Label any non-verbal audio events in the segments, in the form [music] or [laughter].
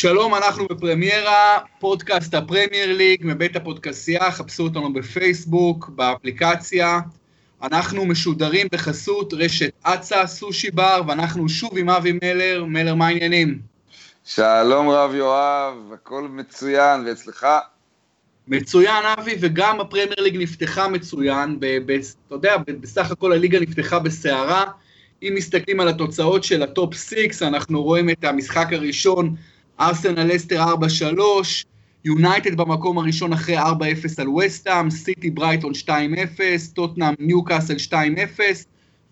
שלום, אנחנו בפרמיירה, פודקאסט הפרמייר ליג מבית הפודקסייה, חפשו אותנו בפייסבוק, באפליקציה. אנחנו משודרים בחסות רשת אצה, סושי בר, ואנחנו שוב עם אבי מלר. מלר, מה העניינים? שלום רב יואב, הכל מצוין, ואצלך? מצוין אבי, וגם הפרמייר ליג נפתחה מצוין, אתה יודע, בסך הכל הליגה נפתחה בסערה. אם מסתכלים על התוצאות של ה-top 6, אנחנו רואים את המשחק הראשון, ארסנל לסטר 4-3, יונייטד במקום הראשון אחרי 4-0 על ווסטהאם, סיטי ברייטון 2-0, טוטנאם ניוקאסל 2-0,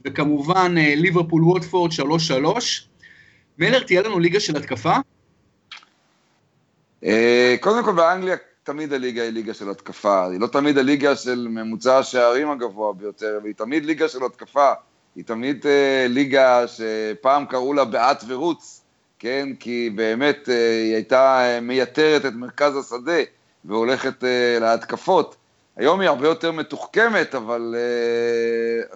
וכמובן אה, ליברפול ווטפורד 3-3. מלר, תהיה לנו ליגה של התקפה? אה, קודם כל באנגליה תמיד הליגה היא ליגה של התקפה, היא לא תמיד הליגה של ממוצע השערים הגבוה ביותר, והיא תמיד ליגה של התקפה, היא תמיד uh, ליגה שפעם קראו לה בעט ורוץ, כן? כי באמת uh, היא הייתה uh, מייתרת את מרכז השדה והולכת uh, להתקפות. היום היא הרבה יותר מתוחכמת, אבל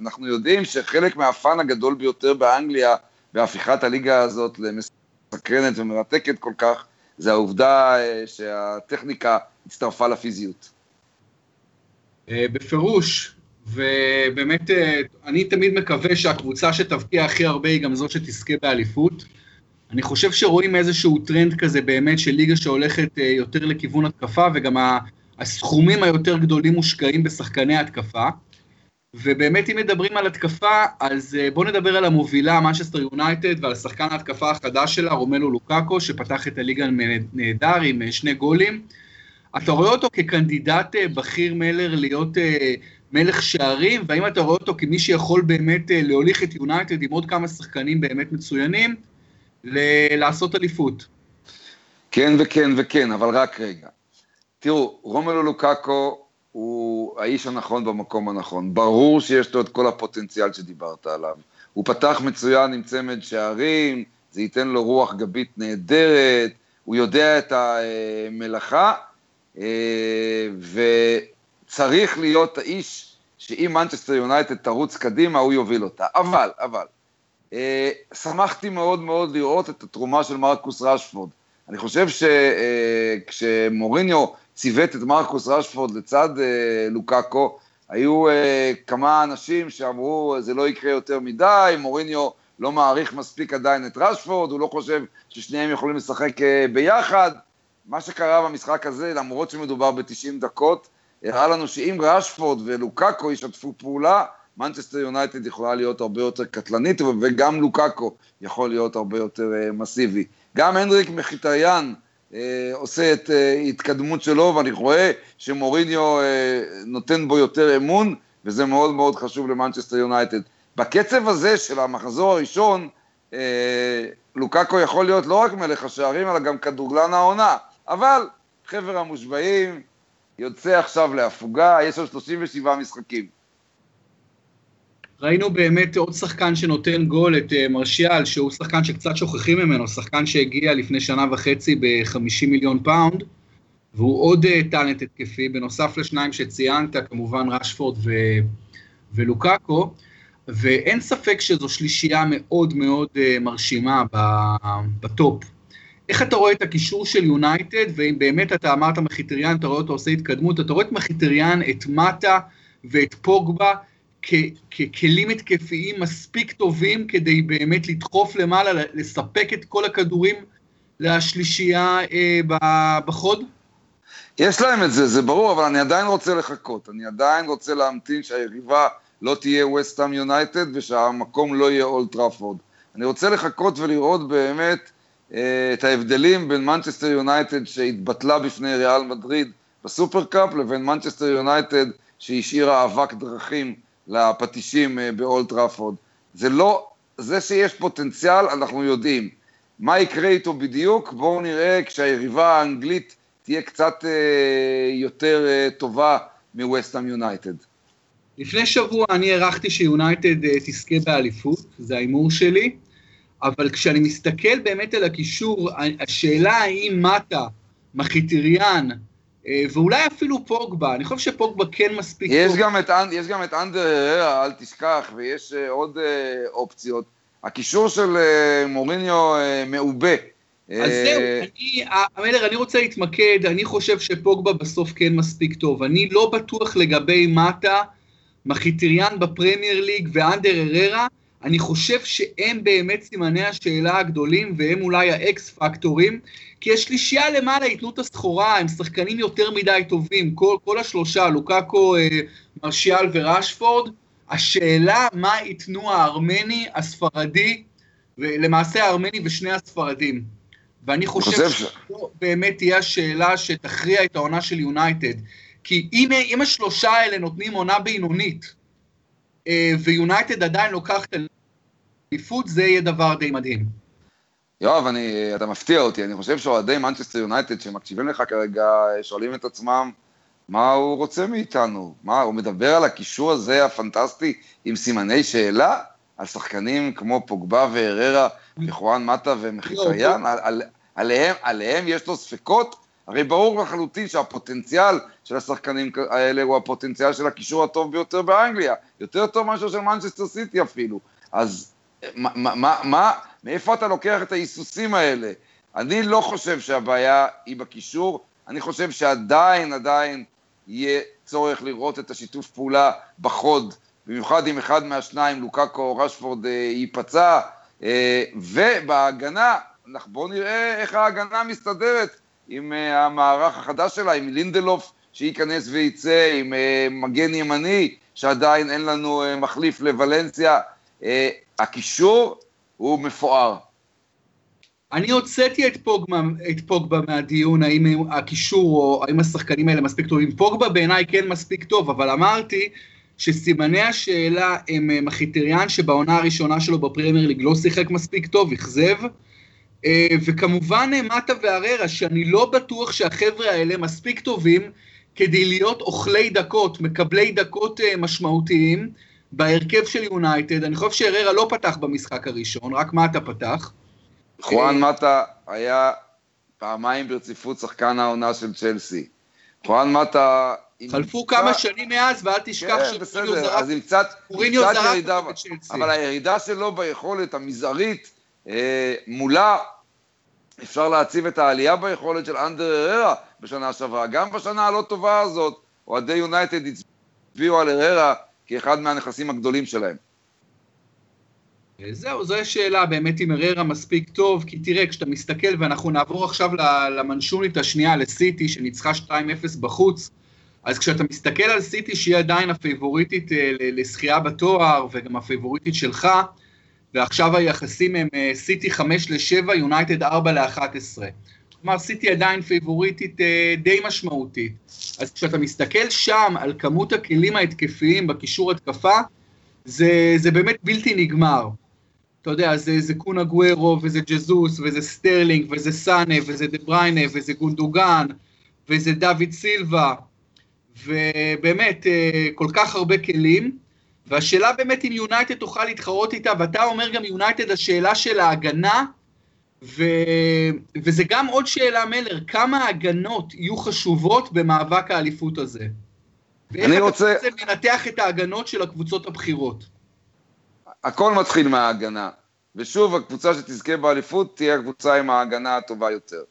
אנחנו יודעים שחלק מהפאן הגדול ביותר באנגליה בהפיכת הליגה הזאת למסקרנת ומרתקת כל כך, זה העובדה שהטכניקה הצטרפה לפיזיות. בפירוש, ובאמת, אני תמיד מקווה שהקבוצה שתבקיע הכי הרבה היא גם זאת שתזכה באליפות. אני חושב שרואים איזשהו טרנד כזה באמת של ליגה שהולכת אה, יותר לכיוון התקפה, וגם הסכומים היותר גדולים מושקעים בשחקני התקפה. ובאמת אם מדברים על התקפה, אז אה, בואו נדבר על המובילה, מנצ'סטר יונייטד, ועל שחקן ההתקפה החדש שלה, רומלו לוקאקו, שפתח את הליגה נהדר עם אה, שני גולים. אתה רואה אותו כקנדידט בכיר מלר להיות מלך שערים, והאם אתה רואה אותו כמי שיכול באמת להוליך את יונייטד עם עוד כמה שחקנים באמת מצוינים, ל- לעשות אליפות. כן וכן וכן, אבל רק רגע. תראו, רומלו לוקאקו הוא האיש הנכון במקום הנכון. ברור שיש לו את כל הפוטנציאל שדיברת עליו. הוא פתח מצוין עם צמד שערים, זה ייתן לו רוח גבית נהדרת, הוא יודע את המלאכה, אה, וצריך להיות האיש שאם מנצ'סטר יונייטד תרוץ קדימה, הוא יוביל אותה. אבל, אבל, שמחתי מאוד מאוד לראות את התרומה של מרקוס רשפורד. אני חושב שכשמוריניו אה, ציוות את מרקוס רשפורד לצד אה, לוקאקו, היו כמה אנשים שאמרו, זה לא יקרה יותר מדי, מוריניו לא מעריך מספיק עדיין את רשפורד, הוא לא חושב ששניהם יכולים לשחק ביחד. מה שקרה במשחק הזה, למרות שמדובר ב-90 דקות, הראה לנו שאם רשפורד ולוקאקו ישתפו פעולה, מנצ'סטר יונייטד יכולה להיות הרבה יותר קטלנית, וגם לוקאקו יכול להיות הרבה יותר uh, מסיבי. גם הנדריק מחיטריאן uh, עושה את uh, התקדמות שלו, ואני רואה שמוריניו uh, נותן בו יותר אמון, וזה מאוד מאוד חשוב למנצ'סטר יונייטד. בקצב הזה של המחזור הראשון, uh, לוקאקו יכול להיות לא רק מלך השערים, אלא גם כדורגלן העונה. אבל חבר המושבעים יוצא עכשיו להפוגה, יש לו 37 משחקים. ראינו באמת עוד שחקן שנותן גול, את uh, מרשיאל, שהוא שחקן שקצת שוכחים ממנו, שחקן שהגיע לפני שנה וחצי ב-50 מיליון פאונד, והוא עוד uh, טאלנט התקפי, בנוסף לשניים שציינת, כמובן רשפורד ו- ולוקאקו, ואין ספק שזו שלישייה מאוד מאוד uh, מרשימה בטופ. איך אתה רואה את הקישור של יונייטד, ואם באמת אתה אמרת מחיטריאן, אתה רואה אותו עושה התקדמות, אתה רואה את מחיטריאן, את מטה ואת פוגבה, ככלים התקפיים מספיק טובים כדי באמת לדחוף למעלה, לספק את כל הכדורים לשלישייה אה, בחוד? יש להם את זה, זה ברור, אבל אני עדיין רוצה לחכות. אני עדיין רוצה להמתין שהיריבה לא תהיה ווסטהאם יונייטד ושהמקום לא יהיה אולד טראפורד. אני רוצה לחכות ולראות באמת אה, את ההבדלים בין מנצ'סטר יונייטד שהתבטלה בפני ריאל מדריד בסופרקאפ לבין מנצ'סטר יונייטד שהשאירה אבק דרכים לפטישים אה, באולד טראפורד. זה לא, זה שיש פוטנציאל, אנחנו יודעים. מה יקרה איתו בדיוק? בואו נראה כשהיריבה האנגלית תהיה קצת אה, יותר אה, טובה מווסטהאם יונייטד. לפני שבוע אני הערכתי שיונייטד אה, תזכה באליפות, זה ההימור שלי, אבל כשאני מסתכל באמת על הקישור, השאלה האם מטה, מחיטיריאן, אה, ואולי אפילו פוגבה, אני חושב שפוגבה כן מספיק יש טוב. גם את, יש גם את אנדר הררה, אל תשכח, ויש uh, עוד uh, אופציות. הקישור של מוריניו מעובה. אז זהו, אני, המלר, אני רוצה להתמקד, אני חושב שפוגבה בסוף כן מספיק טוב. אני לא בטוח לגבי מטה, מחיטריאן בפרמייר ליג ואנדר אררה, אני חושב שהם באמת סימני השאלה הגדולים, והם אולי האקס פקטורים, כי השלישייה למעלה ייתנו את הסחורה, הם שחקנים יותר מדי טובים, כל, כל השלושה, לוקאקו, אה, מרשיאל וראשפורד, השאלה מה ייתנו הארמני, הספרדי, ולמעשה הארמני ושני הספרדים. ואני חושב שזו באמת תהיה השאלה שתכריע את העונה של יונייטד. כי אם, אם השלושה האלה נותנים עונה בינונית, ויונייטד עדיין לוקחת אליפות, זה יהיה דבר די מדהים. יואב, אני, אתה מפתיע אותי, אני חושב שאוהדי מנצ'סטר יונייטד שמקשיבים לך כרגע, שואלים את עצמם, מה הוא רוצה מאיתנו? מה, הוא מדבר על הקישור הזה הפנטסטי עם סימני שאלה? על שחקנים כמו פוגבה והררה וחואן מטה ומחיטיין? על, על, עליהם, עליהם יש לו ספקות? הרי ברור לחלוטין שהפוטנציאל של השחקנים האלה הוא הפוטנציאל של הקישור הטוב ביותר באנגליה, יותר טוב מאשר של מנצ'סטר סיטי אפילו. אז מה, מה, מה, מאיפה אתה לוקח את ההיסוסים האלה? אני לא חושב שהבעיה היא בקישור, אני חושב שעדיין, עדיין יהיה צורך לראות את השיתוף פעולה בחוד, במיוחד אם אחד מהשניים, לוקאקו או רשפורד, אה, ייפצע, אה, ובהגנה, בואו נראה איך ההגנה מסתדרת עם אה, המערך החדש שלה, עם לינדלוף שייכנס וייצא, עם מגן ימני, שעדיין אין לנו מחליף לוולנסיה. הקישור הוא מפואר. אני הוצאתי את פוגבה, את פוגבה מהדיון, האם הקישור או האם השחקנים האלה מספיק טובים. פוגבה בעיניי כן מספיק טוב, אבל אמרתי שסימני השאלה הם אה, מחיטריאן שבעונה הראשונה שלו בפרמייר ליג לא שיחק מספיק טוב, אכזב. אה, וכמובן אה, מטה ואררה, שאני לא בטוח שהחבר'ה האלה מספיק טובים כדי להיות אוכלי דקות, מקבלי דקות משמעותיים בהרכב של יונייטד. אני חושב שאררה לא פתח במשחק הראשון, רק מטה פתח. חואן מטה היה פעמיים ברציפות שחקן העונה של צ'לסי. חואן מטה... חלפו כמה שנים מאז, ואל תשכח כן, אז עם קצת ירידה, אבל הירידה שלו ביכולת המזערית אה, מולה, אפשר להציב את העלייה ביכולת של אנדר אררה בשנה שעברה. גם בשנה הלא טובה הזאת, אוהדי יונייטד הצביעו על אררה כאחד מהנכסים הגדולים שלהם. זהו, זו השאלה באמת אם אררה מספיק טוב, כי תראה, כשאתה מסתכל, ואנחנו נעבור עכשיו למנשונית השנייה, לסיטי, שניצחה 2-0 בחוץ, אז כשאתה מסתכל על סיטי, שהיא עדיין הפייבוריטית אה, לזכייה בתואר, וגם הפייבוריטית שלך, ועכשיו היחסים הם אה, סיטי 5 ל-7, יונייטד 4 ל-11. כלומר, סיטי עדיין פייבוריטית אה, די משמעותית. אז כשאתה מסתכל שם על כמות הכלים ההתקפיים בקישור התקפה, זה, זה באמת בלתי נגמר. אתה יודע, זה, זה קון אגוארו, וזה ג'זוס, וזה סטרלינג, וזה סאנה, וזה דה בריינה, וזה גונדוגן, וזה דוד סילבה, ובאמת, אה, כל כך הרבה כלים. והשאלה באמת אם יונייטד תוכל להתחרות איתה, ואתה אומר גם יונייטד, השאלה של ההגנה, ו... וזה גם עוד שאלה, מלר, כמה הגנות יהיו חשובות במאבק האליפות הזה? ואיך אתה רוצה לנתח את ההגנות של הקבוצות הבכירות? הכל מתחיל מההגנה. ושוב, הקבוצה שתזכה באליפות תהיה הקבוצה עם ההגנה הטובה יותר,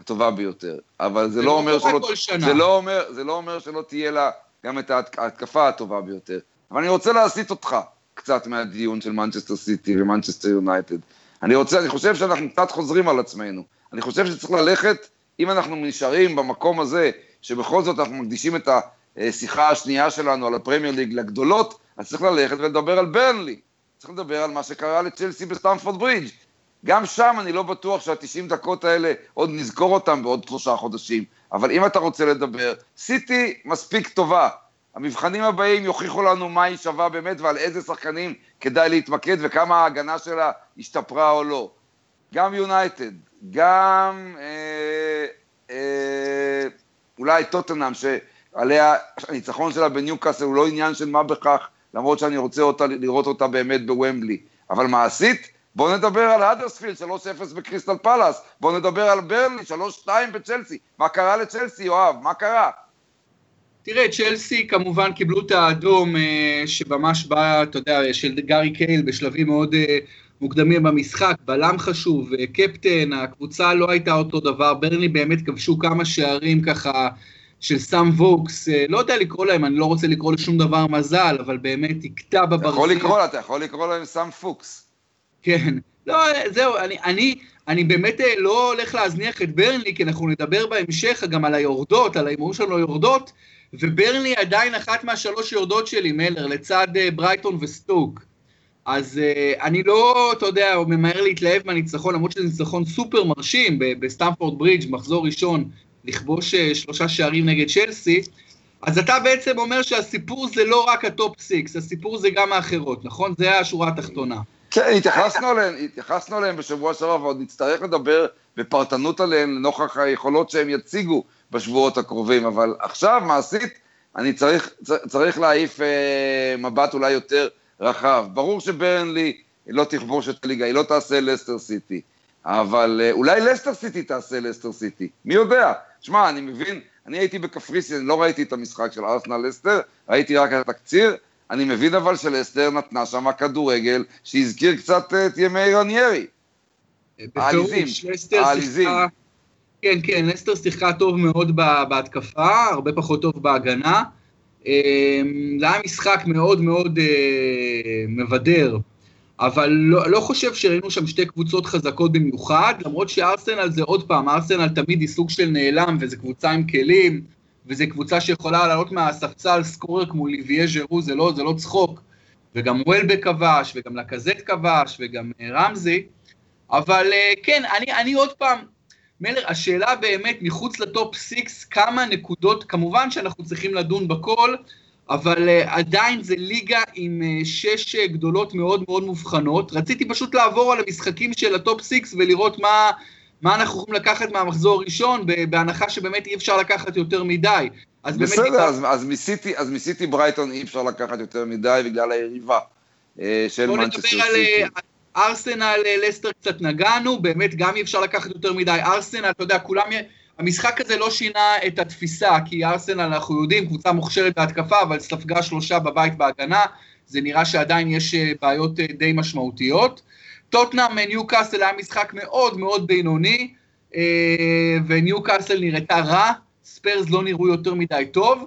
הטובה ביותר. אבל זה, לא, לא אומר שלא... זה לא אומר, זה לא אומר שלא תהיה לה גם את ההתקפה הטובה ביותר. אבל אני רוצה להסיט אותך קצת מהדיון של מנצ'סטר סיטי ומנצ'סטר יונייטד. אני רוצה, אני חושב שאנחנו קצת חוזרים על עצמנו. אני חושב שצריך ללכת, אם אנחנו נשארים במקום הזה, שבכל זאת אנחנו מקדישים את השיחה השנייה שלנו על הפרמייר ליג לגדולות, אז צריך ללכת ולדבר על ברנלי. צריך לדבר על מה שקרה לצ'לסי בסטמפורד ברידג'. גם שם אני לא בטוח שה-90 דקות האלה, עוד נזכור אותם בעוד שלושה חודשים. אבל אם אתה רוצה לדבר, סיטי מספיק טובה. המבחנים הבאים יוכיחו לנו מה היא שווה באמת ועל איזה שחקנים כדאי להתמקד וכמה ההגנה שלה השתפרה או לא. גם יונייטד, גם אה, אה, אולי טוטנאם, שעליה, הניצחון שלה בניוקאסל הוא לא עניין של מה בכך, למרות שאני רוצה אותה, לראות אותה באמת בוומבלי. אבל מעשית, בואו נדבר על האדרספילד, 3-0 בקריסטל פלאס, בואו נדבר על ברלי, 3-2 בצ'לסי. מה קרה לצ'לסי, יואב? מה קרה? תראה, צ'לסי כמובן קיבלו את האדום אה, שממש בא, אתה יודע, של גארי קייל בשלבים מאוד, אה, מוקדמים במשחק, בלם חשוב, קפטן, הקבוצה לא הייתה אותו דבר, ברנלי באמת כבשו כמה שערים ככה של סאם ווקס, אה, לא יודע לקרוא להם, אני לא רוצה לקרוא לשום דבר מזל, אבל באמת הכתה בברזיל. אתה יכול לקרוא, אתה יכול לקרוא להם סאם פוקס. כן, לא, זהו, אני, אני, אני באמת אה, לא הולך להזניח את ברנלי, כי אנחנו נדבר בהמשך גם על היורדות, על ההימורים שלנו יורדות, וברנלי עדיין אחת מהשלוש יורדות שלי, מלר, לצד אה, ברייטון וסטוק. אז uh, אני לא, אתה יודע, ממהר להתלהב מהניצחון, למרות שזה ניצחון סופר מרשים בסטמפורד ברידג', מחזור ראשון, לכבוש uh, שלושה שערים נגד צ'לסי, אז אתה בעצם אומר שהסיפור זה לא רק ה-top six, הסיפור זה גם האחרות, נכון? זה השורה התחתונה. כן, התייחסנו אליהם, התייחסנו אליהם בשבוע שעבר, ועוד נצטרך לדבר בפרטנות עליהם לנוכח היכולות שהם יציגו בשבועות הקרובים, אבל עכשיו, מעשית, אני צריך, צריך להעיף אה, מבט אולי יותר רחב. ברור שברנלי לא תכבוש את הליגה, היא לא תעשה לסטר סיטי, אבל אה, אולי לסטר סיטי תעשה לסטר סיטי, מי יודע? שמע, אני מבין, אני הייתי בקפריסין, לא ראיתי את המשחק של ארסנל לסטר, ראיתי רק את התקציר, אני מבין אבל שלסטר נתנה שם כדורגל שהזכיר קצת את ימי רניירי. העליזים, העליזים. כן, כן, לסטר שיחקה טוב מאוד בהתקפה, הרבה פחות טוב בהגנה. אמ, זה היה משחק מאוד מאוד אה, מבדר, אבל לא, לא חושב שראינו שם שתי קבוצות חזקות במיוחד, למרות שארסנל זה עוד פעם, ארסנל תמיד היא סוג של נעלם, וזו קבוצה עם כלים, וזו קבוצה שיכולה לעלות מהספסל scorer כמו אוליבייה ז'ירו, זה לא, זה לא צחוק, וגם וולבק כבש, וגם לקזט כבש, וגם אה, רמזי, אבל אה, כן, אני, אני עוד פעם, מלר, השאלה באמת, מחוץ ל-top 6, כמה נקודות, כמובן שאנחנו צריכים לדון בכל, אבל uh, עדיין זה ליגה עם uh, שש uh, גדולות מאוד מאוד מובחנות. רציתי פשוט לעבור על המשחקים של ה-top 6 ולראות מה, מה אנחנו יכולים לקחת מהמחזור הראשון, בהנחה שבאמת אי אפשר לקחת יותר מדי. אז בסדר, באמת... אז, אז, מסיטי, אז מסיטי ברייטון אי אפשר לקחת יותר מדי בגלל היריבה של מנצ'סטר סיטי. ארסנל, אה, לסטר קצת נגענו, באמת גם אי אפשר לקחת יותר מדי. ארסנל, אתה יודע, כולם... המשחק הזה לא שינה את התפיסה, כי ארסנל, אנחנו יודעים, קבוצה מוכשרת בהתקפה, אבל ספגה שלושה בבית בהגנה, זה נראה שעדיין יש אה, בעיות אה, די משמעותיות. טוטנאם, ניו קאסל היה משחק מאוד מאוד בינוני, וניו קאסל נראתה רע, ספיירס לא נראו יותר מדי טוב.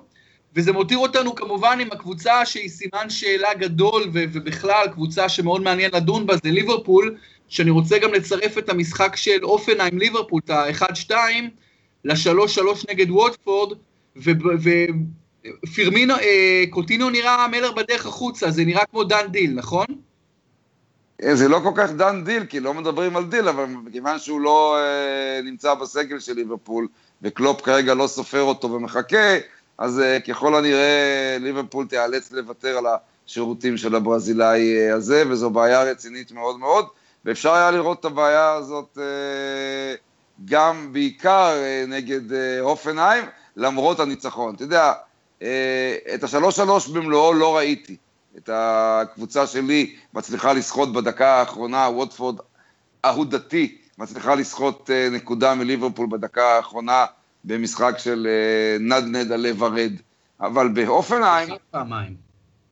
וזה מותיר אותנו כמובן עם הקבוצה שהיא סימן שאלה גדול, ובכלל קבוצה שמאוד מעניין לדון בה, זה ליברפול, שאני רוצה גם לצרף את המשחק של הופנהיים ליברפול, את ה-1-2, ל-3-3 נגד ווטפורד, ופירמינו, אה, קוטינו נראה מלר בדרך החוצה, זה נראה כמו done deal, נכון? אה, זה לא כל כך done deal, כי לא מדברים על דיל, אבל מכיוון שהוא לא אה, נמצא בסגל של ליברפול, וקלופ כרגע לא סופר אותו ומחכה, אז uh, ככל הנראה ליברפול תיאלץ לוותר על השירותים של הברזילאי uh, הזה, וזו בעיה רצינית מאוד מאוד, ואפשר היה לראות את הבעיה הזאת uh, גם בעיקר נגד הופנהיים, למרות הניצחון. אתה יודע, את השלוש שלוש במלואו לא ראיתי. את הקבוצה שלי מצליחה לסחוט בדקה האחרונה, ווטפורד אהודתי, מצליחה לסחוט נקודה מליברפול בדקה האחרונה במשחק של אה, נד נד הלב הרד. אבל באופנהיים,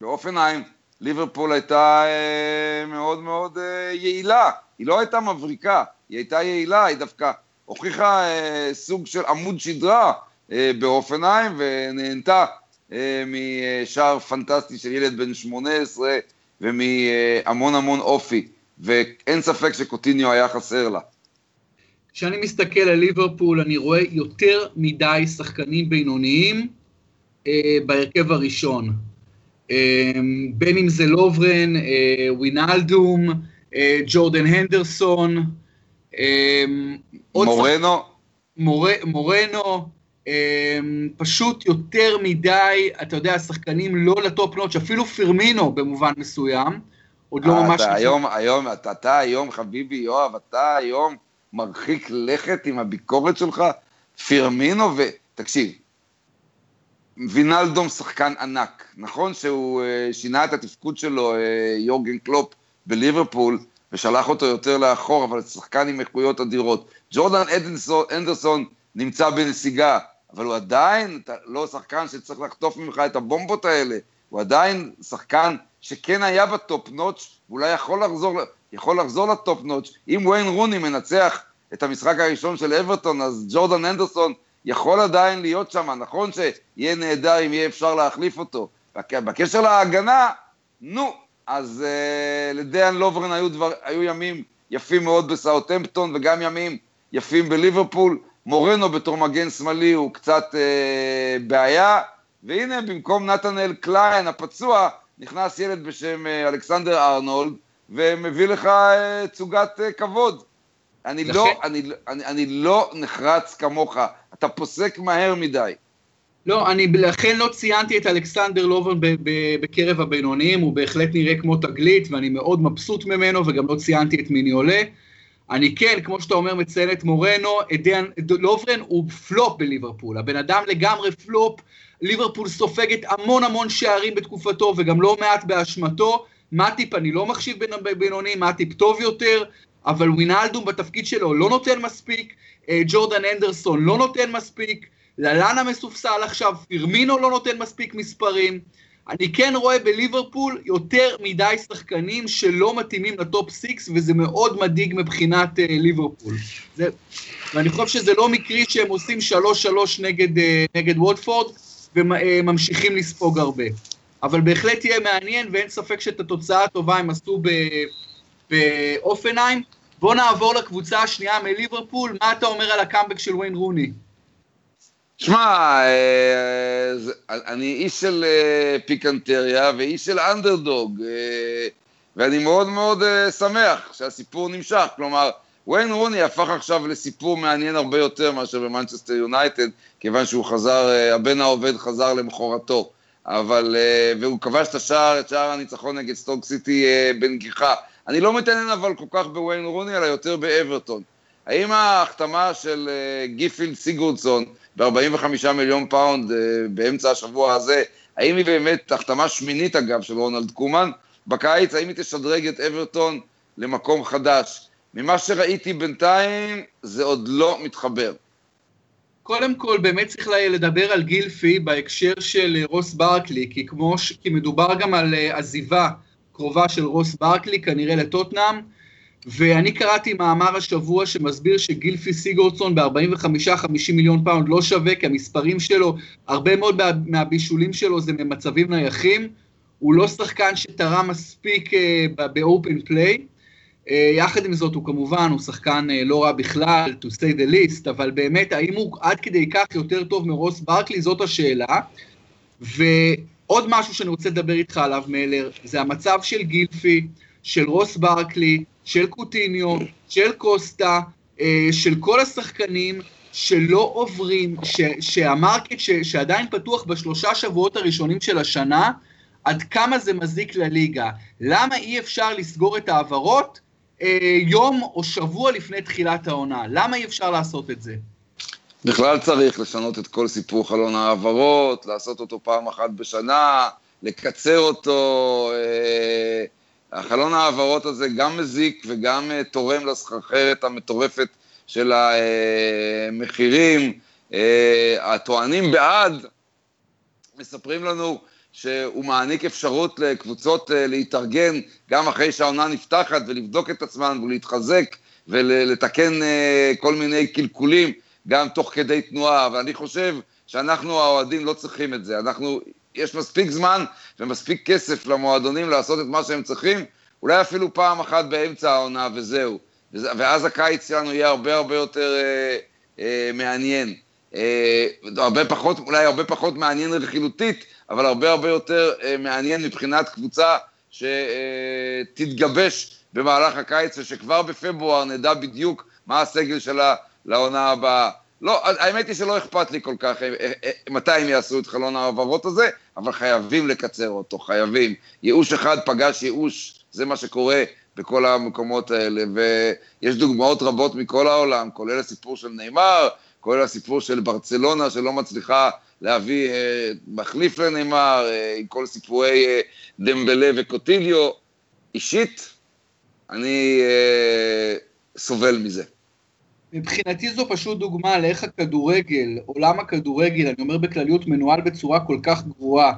באופנהיים, ליברפול הייתה אה, מאוד מאוד אה, יעילה. היא לא הייתה מבריקה, היא הייתה יעילה, היא דווקא הוכיחה סוג של עמוד שדרה באופנהיים ונהנתה משער פנטסטי של ילד בן 18 ומהמון המון אופי, ואין ספק שקוטיניו היה חסר לה. כשאני מסתכל על ליברפול, אני רואה יותר מדי שחקנים בינוניים אה, בהרכב הראשון. אה, בין אם זה לוברן, אה, ווינלדום, אה, ג'ורדן הנדרסון, אה, מורנו. מור... מורנו, אה, פשוט יותר מדי, אתה יודע, שחקנים לא לטופ נוטש, אפילו פרמינו במובן מסוים, עוד לא ממש... אתה היום, היום, אתה, אתה היום, חביבי יואב, אתה היום... מרחיק לכת עם הביקורת שלך, פירמינו, ותקשיב, וינלדום שחקן ענק, נכון שהוא uh, שינה את התפקוד שלו, uh, יורגן קלופ בליברפול, ושלח אותו יותר לאחור, אבל שחקן עם איכויות אדירות. ג'ורדן אדנסון, אנדרסון נמצא בנסיגה, אבל הוא עדיין לא שחקן שצריך לחטוף ממך את הבומבות האלה, הוא עדיין שחקן שכן היה בטופ נוטש, ואולי יכול לחזור, יכול לחזור לטופ נוטש. אם ויין רוני מנצח את המשחק הראשון של אברטון, אז ג'ורדן אנדרסון יכול עדיין להיות שם. נכון שיהיה נהדר אם יהיה אפשר להחליף אותו. בקשר להגנה, נו, אז uh, לדיאן לוברן היו, דבר, היו ימים יפים מאוד בסאוטמפטון וגם ימים יפים בליברפול. מורנו בתור מגן שמאלי הוא קצת uh, בעיה, והנה במקום נתנאל קליין הפצוע, נכנס ילד בשם uh, אלכסנדר ארנולד, ומביא לך uh, תצוגת uh, כבוד. אני לא, אני, אני, אני לא נחרץ כמוך, אתה פוסק מהר מדי. לא, אני לכן לא ציינתי את אלכסנדר לובן בקרב הבינוניים, הוא בהחלט נראה כמו תגלית, ואני מאוד מבסוט ממנו, וגם לא ציינתי את מיני עולה. אני כן, כמו שאתה אומר, מציין את מורנו, את דיאן לוברן הוא פלופ בליברפול, הבן אדם לגמרי פלופ, ליברפול סופגת המון המון שערים בתקופתו, וגם לא מעט באשמתו. מאטיפ אני לא מחשיב בין הבינוניים, מאטיפ טוב יותר, אבל ווינאלדום בתפקיד שלו לא נותן מספיק, אה, ג'ורדן הנדרסון לא נותן מספיק, ללאנה מסופסל עכשיו, פירמינו לא נותן מספיק מספרים. אני כן רואה בליברפול יותר מדי שחקנים שלא מתאימים ל top six, וזה מאוד מדאיג מבחינת אה, ליברפול. זה, ואני חושב שזה לא מקרי שהם עושים 3-3 נגד, אה, נגד ווטפורד, וממשיכים לספוג הרבה. אבל בהחלט יהיה מעניין, ואין ספק שאת התוצאה הטובה הם עשו באופנהיים. בואו נעבור לקבוצה השנייה מליברפול, מה אתה אומר על הקאמבק של ויין רוני? שמע, אה, אני איש של אה, פיקנטריה ואיש של אנדרדוג, אה, ואני מאוד מאוד שמח שהסיפור נמשך. כלומר, ויין רוני הפך עכשיו לסיפור מעניין הרבה יותר מאשר במנצ'סטר יונייטד, כיוון שהוא חזר, הבן העובד חזר למחורתו. אבל, והוא כבש את השער, את שער הניצחון נגד סטוק סיטי בנגיחה. אני לא מתעניין אבל כל כך בוויין רוני, אלא יותר באברטון. האם ההחתמה של גילפי סיגורדסון, ב-45 מיליון פאונד אה, באמצע השבוע הזה, האם היא באמת, החתמה שמינית אגב של רונלד קומן בקיץ, האם היא תשדרג את אברטון למקום חדש? ממה שראיתי בינתיים זה עוד לא מתחבר. קודם כל באמת צריך לדבר על גילפי בהקשר של אה, רוס ברקלי, כי כמו. כי מדובר גם על אה, עזיבה קרובה של רוס ברקלי, כנראה לטוטנאם, ואני קראתי מאמר השבוע שמסביר שגילפי סיגורדסון ב-45-50 מיליון פאונד לא שווה, כי המספרים שלו, הרבה מאוד מהבישולים שלו זה ממצבים נייחים. הוא לא שחקן שתרם מספיק אה, ב open play. יחד עם זאת, הוא כמובן, הוא שחקן אה, לא רע בכלל, to say the least, אבל באמת, האם הוא עד כדי כך יותר טוב מרוס ברקלי, זאת השאלה. ועוד משהו שאני רוצה לדבר איתך עליו, מלר, זה המצב של גילפי, של רוס ברקלי, של קוטיניו, של קוסטה, אה, של כל השחקנים שלא עוברים, ש, שהמרקט ש, שעדיין פתוח בשלושה שבועות הראשונים של השנה, עד כמה זה מזיק לליגה. למה אי אפשר לסגור את ההעברות אה, יום או שבוע לפני תחילת העונה? למה אי אפשר לעשות את זה? בכלל צריך לשנות את כל סיפור חלון ההעברות, לעשות אותו פעם אחת בשנה, לקצר אותו, אה, החלון ההעברות הזה גם מזיק וגם uh, תורם לסחרחרת המטורפת של המחירים. Uh, הטוענים בעד מספרים לנו שהוא מעניק אפשרות לקבוצות להתארגן גם אחרי שהעונה נפתחת ולבדוק את עצמן ולהתחזק ולתקן כל מיני קלקולים גם תוך כדי תנועה, אבל אני חושב שאנחנו האוהדים לא צריכים את זה. אנחנו יש מספיק זמן ומספיק כסף למועדונים לעשות את מה שהם צריכים, אולי אפילו פעם אחת באמצע העונה וזהו. ואז הקיץ שלנו יהיה הרבה הרבה יותר אה, אה, מעניין. אה, הרבה פחות, אולי הרבה פחות מעניין רכילותית, אבל הרבה הרבה יותר אה, מעניין מבחינת קבוצה שתתגבש אה, במהלך הקיץ, ושכבר בפברואר נדע בדיוק מה הסגל שלה לעונה הבאה. לא, האמת היא שלא אכפת לי כל כך אה, אה, אה, מתי הם יעשו את חלון ההעברות הזה, אבל חייבים לקצר אותו, חייבים. ייאוש אחד פגש ייאוש, זה מה שקורה בכל המקומות האלה, ויש דוגמאות רבות מכל העולם, כולל הסיפור של נאמר, כולל הסיפור של ברצלונה שלא מצליחה להביא אה, מחליף לנאמר, אה, עם כל סיפורי אה, דמבלה וקוטיליו. אישית, אני אה, סובל מזה. מבחינתי זו פשוט דוגמה לאיך הכדורגל, עולם הכדורגל, אני אומר בכלליות, מנוהל בצורה כל כך גרועה.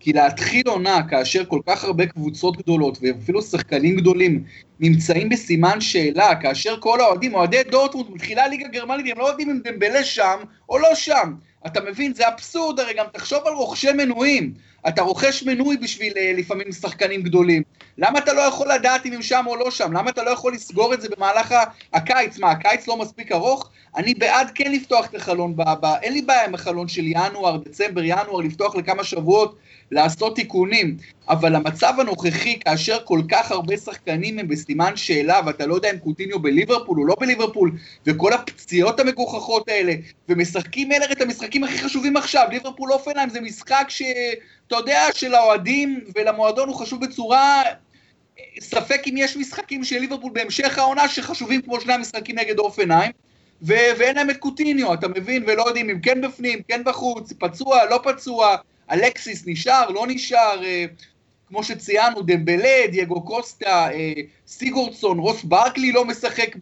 כי להתחיל עונה כאשר כל כך הרבה קבוצות גדולות ואפילו שחקנים גדולים נמצאים בסימן שאלה, כאשר כל האוהדים, אוהדי דורטמונד מתחילה ליגה גרמנית, הם לא יודעים אם דמבלה שם או לא שם. אתה מבין, זה אבסורד, הרי גם תחשוב על רוכשי מנויים. אתה רוכש מנוי בשביל אה, לפעמים שחקנים גדולים. למה אתה לא יכול לדעת אם הם שם או לא שם? למה אתה לא יכול לסגור את זה במהלך הקיץ? מה, הקיץ לא מספיק ארוך? אני בעד כן לפתוח את החלון, ב- ב- אין לי בעיה עם החלון של ינואר, דצמבר, ינואר, לפתוח לכמה שבועות, לעשות תיקונים. אבל המצב הנוכחי, כאשר כל כך הרבה שחקנים הם בסימן שאלה, ואתה לא יודע אם קוטיניו בליברפול או לא בליברפול, וכל הפציעות המגוחכות האלה, ומשחקים אלה את המשחקים הכי חשובים עכשיו, ליברפול אופנהיים זה משחק שאתה יודע שלאוהדים ולמועדון הוא חשוב בצורה... ספק אם יש משחקים של ליברפול בהמשך העונה שחשובים כמו שני המשחקים נגד אופנהיים. ו- ואין להם את קוטיניו, אתה מבין? ולא יודעים אם כן בפנים, כן בחוץ, פצוע, לא פצוע, אלקסיס נשאר, לא נשאר, אה, כמו שציינו, דמבלה, דייגו קוסטה, אה, סיגורדסון, רוס ברקלי לא משחק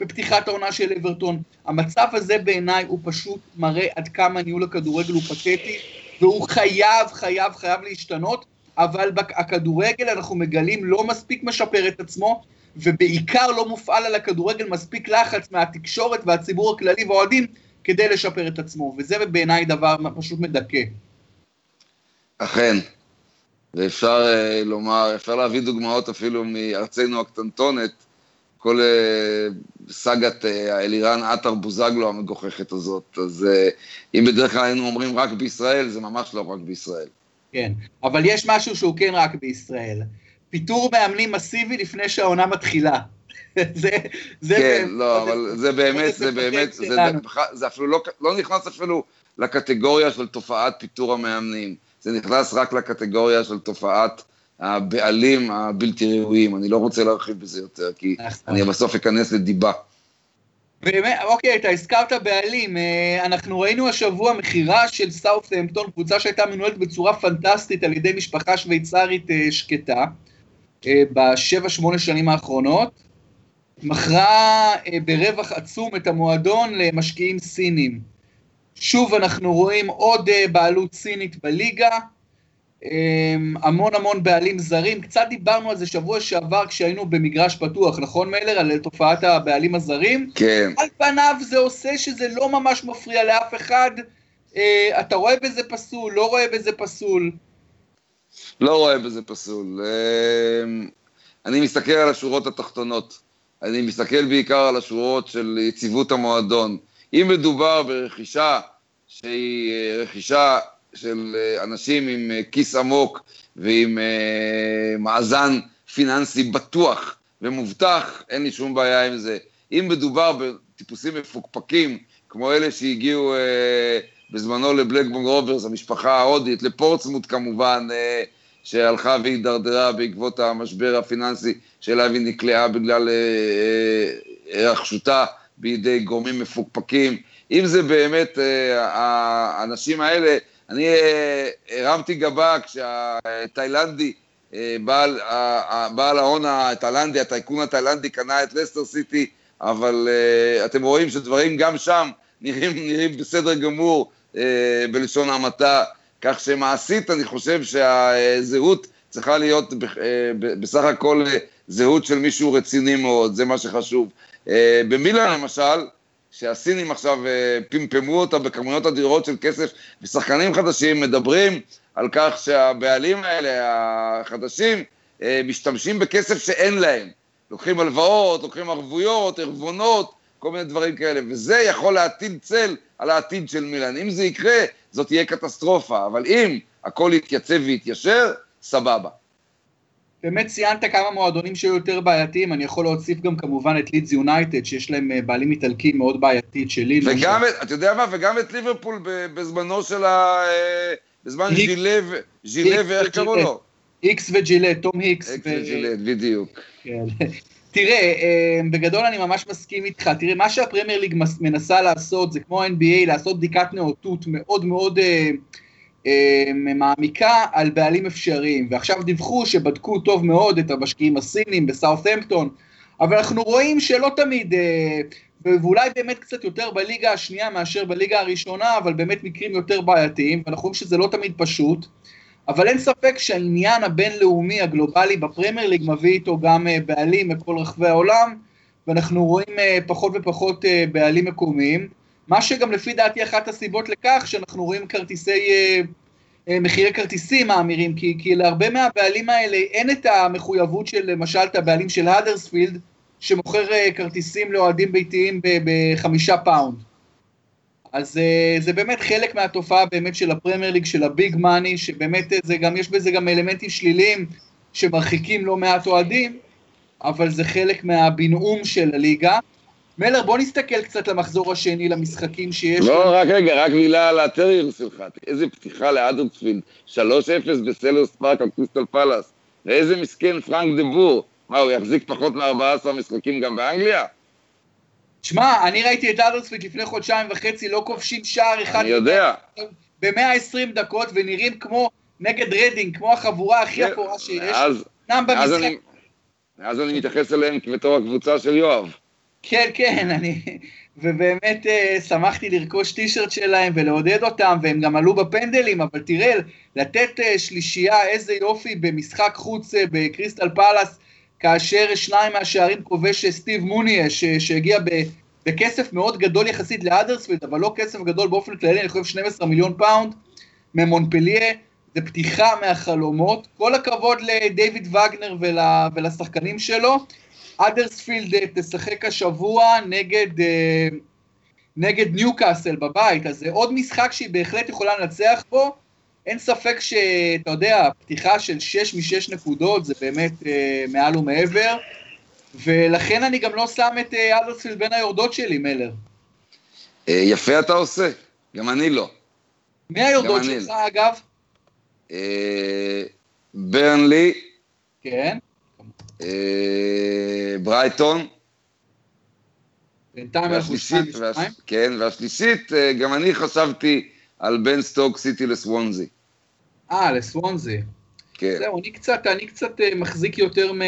בפתיחת העונה של אברטון. המצב הזה בעיניי הוא פשוט מראה עד כמה ניהול הכדורגל הוא פתטי, והוא חייב, חייב, חייב להשתנות, אבל הכדורגל, אנחנו מגלים, לא מספיק משפר את עצמו, ובעיקר לא מופעל על הכדורגל מספיק לחץ מהתקשורת והציבור הכללי והאוהדים כדי לשפר את עצמו, וזה בעיניי דבר פשוט מדכא. אכן, ואפשר uh, לומר, אפשר להביא דוגמאות אפילו מארצנו הקטנטונת, כל uh, סאגת uh, אלירן עטר בוזגלו המגוחכת הזאת. אז uh, אם בדרך כלל היינו אומרים רק בישראל, זה ממש לא רק בישראל. כן, אבל יש משהו שהוא כן רק בישראל. פיטור מאמנים מסיבי לפני שהעונה מתחילה. [laughs] זה, זה כן, באמת, לא, אבל זה באמת, זה באמת, זה, זה, זה אפילו לא, לא נכנס אפילו לקטגוריה של תופעת פיטור המאמנים. זה נכנס רק לקטגוריה של תופעת הבעלים הבלתי ראויים. אני לא רוצה להרחיב בזה יותר, כי נכון. אני בסוף אכנס לדיבה. באמת, אוקיי, אתה הזכרת בעלים, אה, אנחנו ראינו השבוע מכירה של סאות'המפטון, קבוצה שהייתה מנוהלת בצורה פנטסטית על ידי משפחה שוויצרית אה, שקטה. אה, בשבע שמונה שנים האחרונות, מכרה ברווח עצום את המועדון למשקיעים סינים. שוב אנחנו רואים עוד אה, בעלות סינית בליגה, המון המון בעלים זרים, קצת דיברנו על זה שבוע שעבר כשהיינו במגרש פתוח, נכון מלר? על תופעת הבעלים הזרים? כן. על פניו זה עושה שזה לא ממש מפריע לאף אחד, אתה רואה בזה פסול, לא רואה בזה פסול. לא רואה בזה פסול. אמ, אני מסתכל על השורות התחתונות. אני מסתכל בעיקר על השורות של יציבות המועדון. אם מדובר ברכישה שהיא אה, רכישה של אה, אנשים עם אה, כיס עמוק ועם מאזן פיננסי בטוח ומובטח, אין לי שום בעיה עם זה. אם מדובר בטיפוסים מפוקפקים, כמו אלה שהגיעו בזמנו לבלקבון רוברס, המשפחה ההודית, לפורצמוט כמובן, שהלכה והידרדרה בעקבות המשבר הפיננסי שאליו היא נקלעה בגלל אה, אה, בידי גורמים מפוקפקים. אם זה באמת אה, האנשים האלה, אני הרמתי גבה כשהתאילנדי, בעל, בעל ההון התאילנדי, הטייקון התאילנדי קנה את לסטר סיטי, אבל אתם רואים שדברים גם שם נראים, נראים בסדר גמור בלשון המעטה. כך שמעשית אני חושב שהזהות צריכה להיות אה, בסך הכל אה, זהות של מישהו רציני מאוד, זה מה שחשוב. אה, במילאן למשל, שהסינים עכשיו פמפמו אותה בכמויות אדירות של כסף ושחקנים חדשים מדברים על כך שהבעלים האלה, החדשים, משתמשים בכסף שאין להם. לוקחים הלוואות, לוקחים ערבויות, ערבונות, כל מיני דברים כאלה, וזה יכול להטיל צל על העתיד של מילאן. אם זה יקרה, זאת תהיה קטסטרופה, אבל אם הכל יתייצב ויתיישר, סבבה. באמת ציינת כמה מועדונים שהיו יותר בעייתיים, אני יכול להוסיף גם כמובן את לידס יונייטד, שיש להם אה, בעלים איטלקים מאוד בעייתית שלי. וגם, את, אתה יודע מה, וגם את ליברפול בזמנו של ה... אה, בזמן ז'ילה, ז'ילה ואיך קראו לו? איקס וג'ילה, תום היקס. איקס וג'ילה, בדיוק. כן. [laughs] תראה, אה, בגדול אני ממש מסכים איתך. תראה, מה שהפרמייר ליג מנסה לעשות זה כמו NBA, לעשות בדיקת נאותות מאוד מאוד אה, מעמיקה על בעלים אפשריים. ועכשיו דיווחו שבדקו טוב מאוד את המשקיעים הסינים בסאות'המפטון, אבל אנחנו רואים שלא תמיד, אה, ואולי באמת קצת יותר בליגה השנייה מאשר בליגה הראשונה, אבל באמת מקרים יותר בעייתיים, ואנחנו רואים שזה לא תמיד פשוט. אבל אין ספק שהעניין הבינלאומי הגלובלי בפרמייר ליג מביא איתו גם בעלים מכל רחבי העולם, ואנחנו רואים פחות ופחות בעלים מקומיים, מה שגם לפי דעתי אחת הסיבות לכך שאנחנו רואים כרטיסי, מחירי כרטיסים מאמירים, כי, כי להרבה מהבעלים האלה אין את המחויבות של למשל את הבעלים של האדרספילד, שמוכר כרטיסים לאוהדים ביתיים בחמישה פאונד. אז זה באמת חלק מהתופעה באמת של הפרמייר ליג, של ה big money, שבאמת זה גם, יש בזה גם אלמנטים שליליים שמרחיקים לא מעט אוהדים, אבל זה חלק מהבינאום של הליגה. מלר, בוא נסתכל קצת למחזור השני, למשחקים שיש... לא. רק רגע, רק מילה על הטרייר שלך. איזה פתיחה לאדרספילד, 3-0 בסלהרסט פארק על קריסטל פלאס. ואיזה מסכן פרנק דה בור. מה, הוא יחזיק פחות מ-14 משחקים גם באנגליה? שמע, אני ראיתי את אדרספילד לפני חודשיים וחצי, לא כובשים שער אחד. אני יודע. ב-120 דקות, ונראים כמו נגד רדינג, כמו החבורה הכי אפורה שיש. אז, אז, אני, אז אני מתייחס אליהם בתור הקבוצה של יואב. כן, כן, אני... ובאמת אה, שמחתי לרכוש טישרט שלהם ולעודד אותם, והם גם עלו בפנדלים, אבל תראה, לתת אה, שלישייה, איזה יופי במשחק חוץ אה, בקריסטל פאלאס, כאשר שניים מהשערים כובש סטיב מוני, שהגיע בכסף מאוד גדול יחסית לאדרספילד, אבל לא כסף גדול באופן כללי, אני חושב 12 מיליון פאונד ממונפליה, זה פתיחה מהחלומות. כל הכבוד לדייוויד וגנר ול, ולשחקנים שלו. אדרספילד אה, תשחק השבוע נגד, אה, נגד ניוקאסל בבית, אז זה עוד משחק שהיא בהחלט יכולה לנצח בו. אין ספק שאתה יודע, פתיחה של 6 מ-6 נקודות זה באמת אה, מעל ומעבר, ולכן אני גם לא שם את אה, אלדרספילד בין היורדות שלי, מלר. אה, יפה אתה עושה, גם אני לא. מי היורדות שלך, לא. אגב? אה, ברנלי. כן. אה, ברייטון. בינתיים אנחנו שניים ושניים. כן, והשלישית, אה, גם אני חשבתי על בן סטוק סיטי לסוונזי. אה, לסוונזי. כן. זהו, אני קצת, אני קצת אה, מחזיק יותר מ...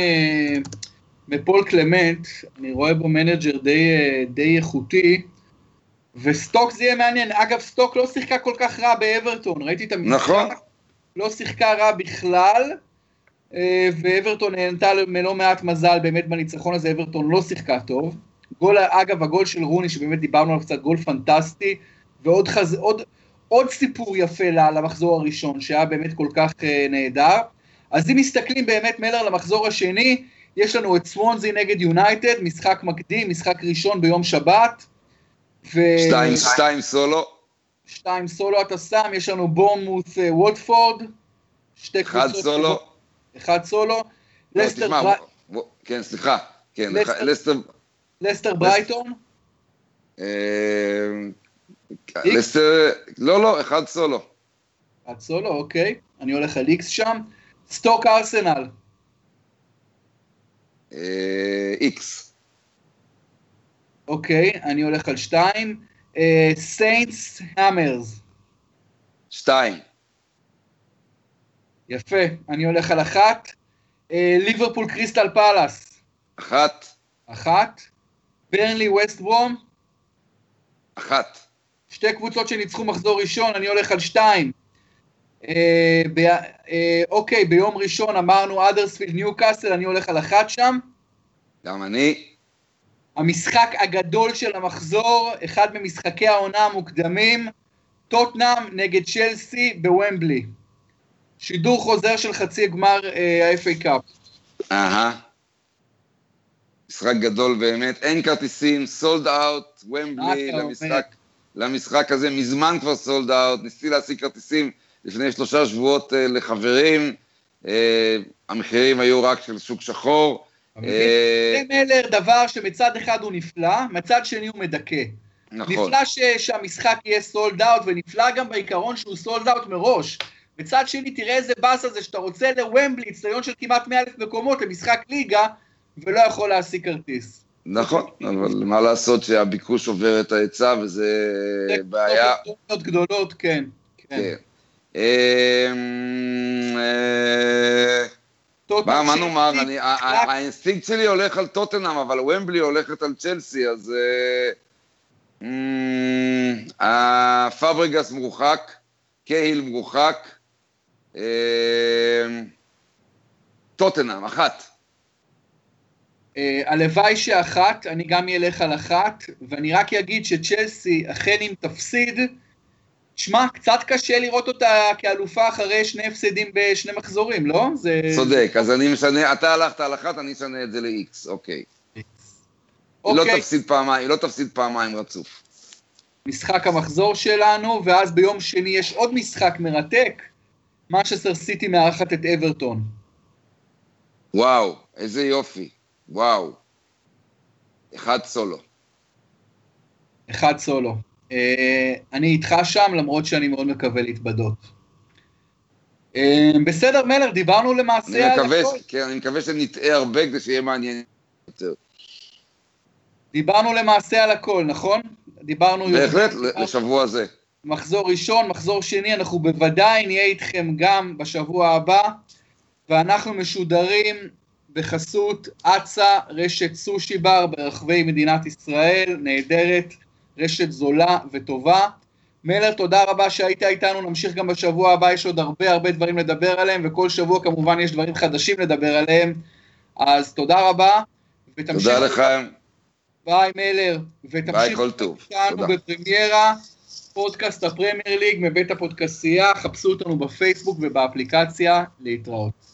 מפול קלמנט, אני רואה בו manager די, די איכותי, וסטוק זה יהיה מעניין. אגב, סטוק לא שיחקה כל כך רע באברטון, ראיתי את המשחק. נכון. לא שיחקה רע בכלל, ואברטון נהנתה מלא מעט מזל באמת בניצחון הזה, אברטון לא שיחקה טוב. גול, אגב, הגול של רוני, שבאמת דיברנו עליו קצת, גול פנטסטי, ועוד חז... עוד, עוד סיפור יפה למחזור הראשון, שהיה באמת כל כך uh, נהדר. אז אם מסתכלים באמת מלר למחזור השני, יש לנו את סוונזי נגד יונייטד, משחק מקדים, משחק ראשון ביום שבת. ו... שתיים, שתיים סולו. שתיים סולו אתה שם, יש לנו בורמוס uh, ווטפורד. שתי קבוצות. אחד סולו. אחד סולו. לא, לסטר ברייטון. בר... כן, סליחה. כן, לסטר, לסטר... ברייטון. אה, לסטר, לא, לא, אחד סולו. אחד סולו, אוקיי. אני הולך על איקס שם. סטוק ארסנל. איקס. אוקיי, אני הולך על שתיים. סיינטס האמרס. שתיים. יפה, אני הולך על אחת. ליברפול קריסטל פאלאס. אחת. אחת. ברנלי ווסט ברום. אחת. שתי קבוצות שניצחו מחזור ראשון, אני הולך על שתיים. אה, ב, אה, אוקיי, ביום ראשון אמרנו אדרספילד ניו קאסל, אני הולך על אחת שם. גם אני. המשחק הגדול של המחזור, אחד ממשחקי העונה המוקדמים, טוטנאם נגד צ'לסי בוומבלי. שידור חוזר של חצי גמר אה, ה-FA קאפ. אהה. משחק גדול באמת, אין כרטיסים, sold out, ומבלי למשחק, למשחק הזה, מזמן כבר sold out, ניסיתי להשיג כרטיסים לפני שלושה שבועות אה, לחברים, אה, המחירים היו רק של שוק שחור. זה מלר דבר שמצד אחד הוא נפלא, מצד שני הוא מדכא. נכון. נפלא שהמשחק יהיה sold out, ונפלא גם בעיקרון שהוא sold out מראש. מצד שני, תראה איזה באסה זה שאתה רוצה לוומבלי, אצטדיון של כמעט 100 אלף מקומות, למשחק ליגה, ולא יכול להשיג כרטיס. נכון, אבל מה לעשות שהביקוש עובר את ההיצע וזה בעיה. גדולות גדולות, כן. כן. כן. אמ, אה, מה נאמר, האינסטינקט שלי הולך על טוטנאם, אבל ומבלי הולכת על צ'לסי, אז אה, אמ, פברגאס מורחק, קהיל מורחק, אה, טוטנאם, אחת. אה, הלוואי שאחת, אני גם אלך על אחת, ואני רק אגיד שצ'לסי, אכן אם תפסיד, שמע, קצת קשה לראות אותה כאלופה אחרי שני הפסדים בשני מחזורים, לא? זה... צודק, אז אני משנה, אתה הלכת על אחת, אני אשנה את זה ל-X, אוקיי. היא לא אוקיי, תפסיד פעמיים, היא לא תפסיד פעמיים רצוף. משחק המחזור שלנו, ואז ביום שני יש עוד משחק מרתק, משסר סיטי מארחת את אברטון. וואו, איזה יופי, וואו. אחד סולו. אחד סולו. אה, אני איתך שם, למרות שאני מאוד מקווה להתבדות. אה, בסדר, מלר, דיברנו אני למעשה על מקווה, הכל. כן, אני מקווה שנטעה הרבה כדי שיהיה מעניין יותר. דיברנו למעשה על הכל, נכון? דיברנו... בהחלט, לשבוע זה. מחזור ראשון, מחזור שני, אנחנו בוודאי נהיה איתכם גם בשבוע הבא, ואנחנו משודרים בחסות אצה, רשת סושי בר ברחבי מדינת ישראל, נהדרת, רשת זולה וטובה. מלר, תודה רבה שהיית איתנו, נמשיך גם בשבוע הבא, יש עוד הרבה הרבה דברים לדבר עליהם, וכל שבוע כמובן יש דברים חדשים לדבר עליהם, אז תודה רבה, ותמשיך... תודה לך, ביי מלר, ביי, ותמשיך כל טוב. איתנו תודה. בפרמיירה, פודקאסט הפרמייר ליג מבית הפודקסייה, חפשו אותנו בפייסבוק ובאפליקציה, להתראות.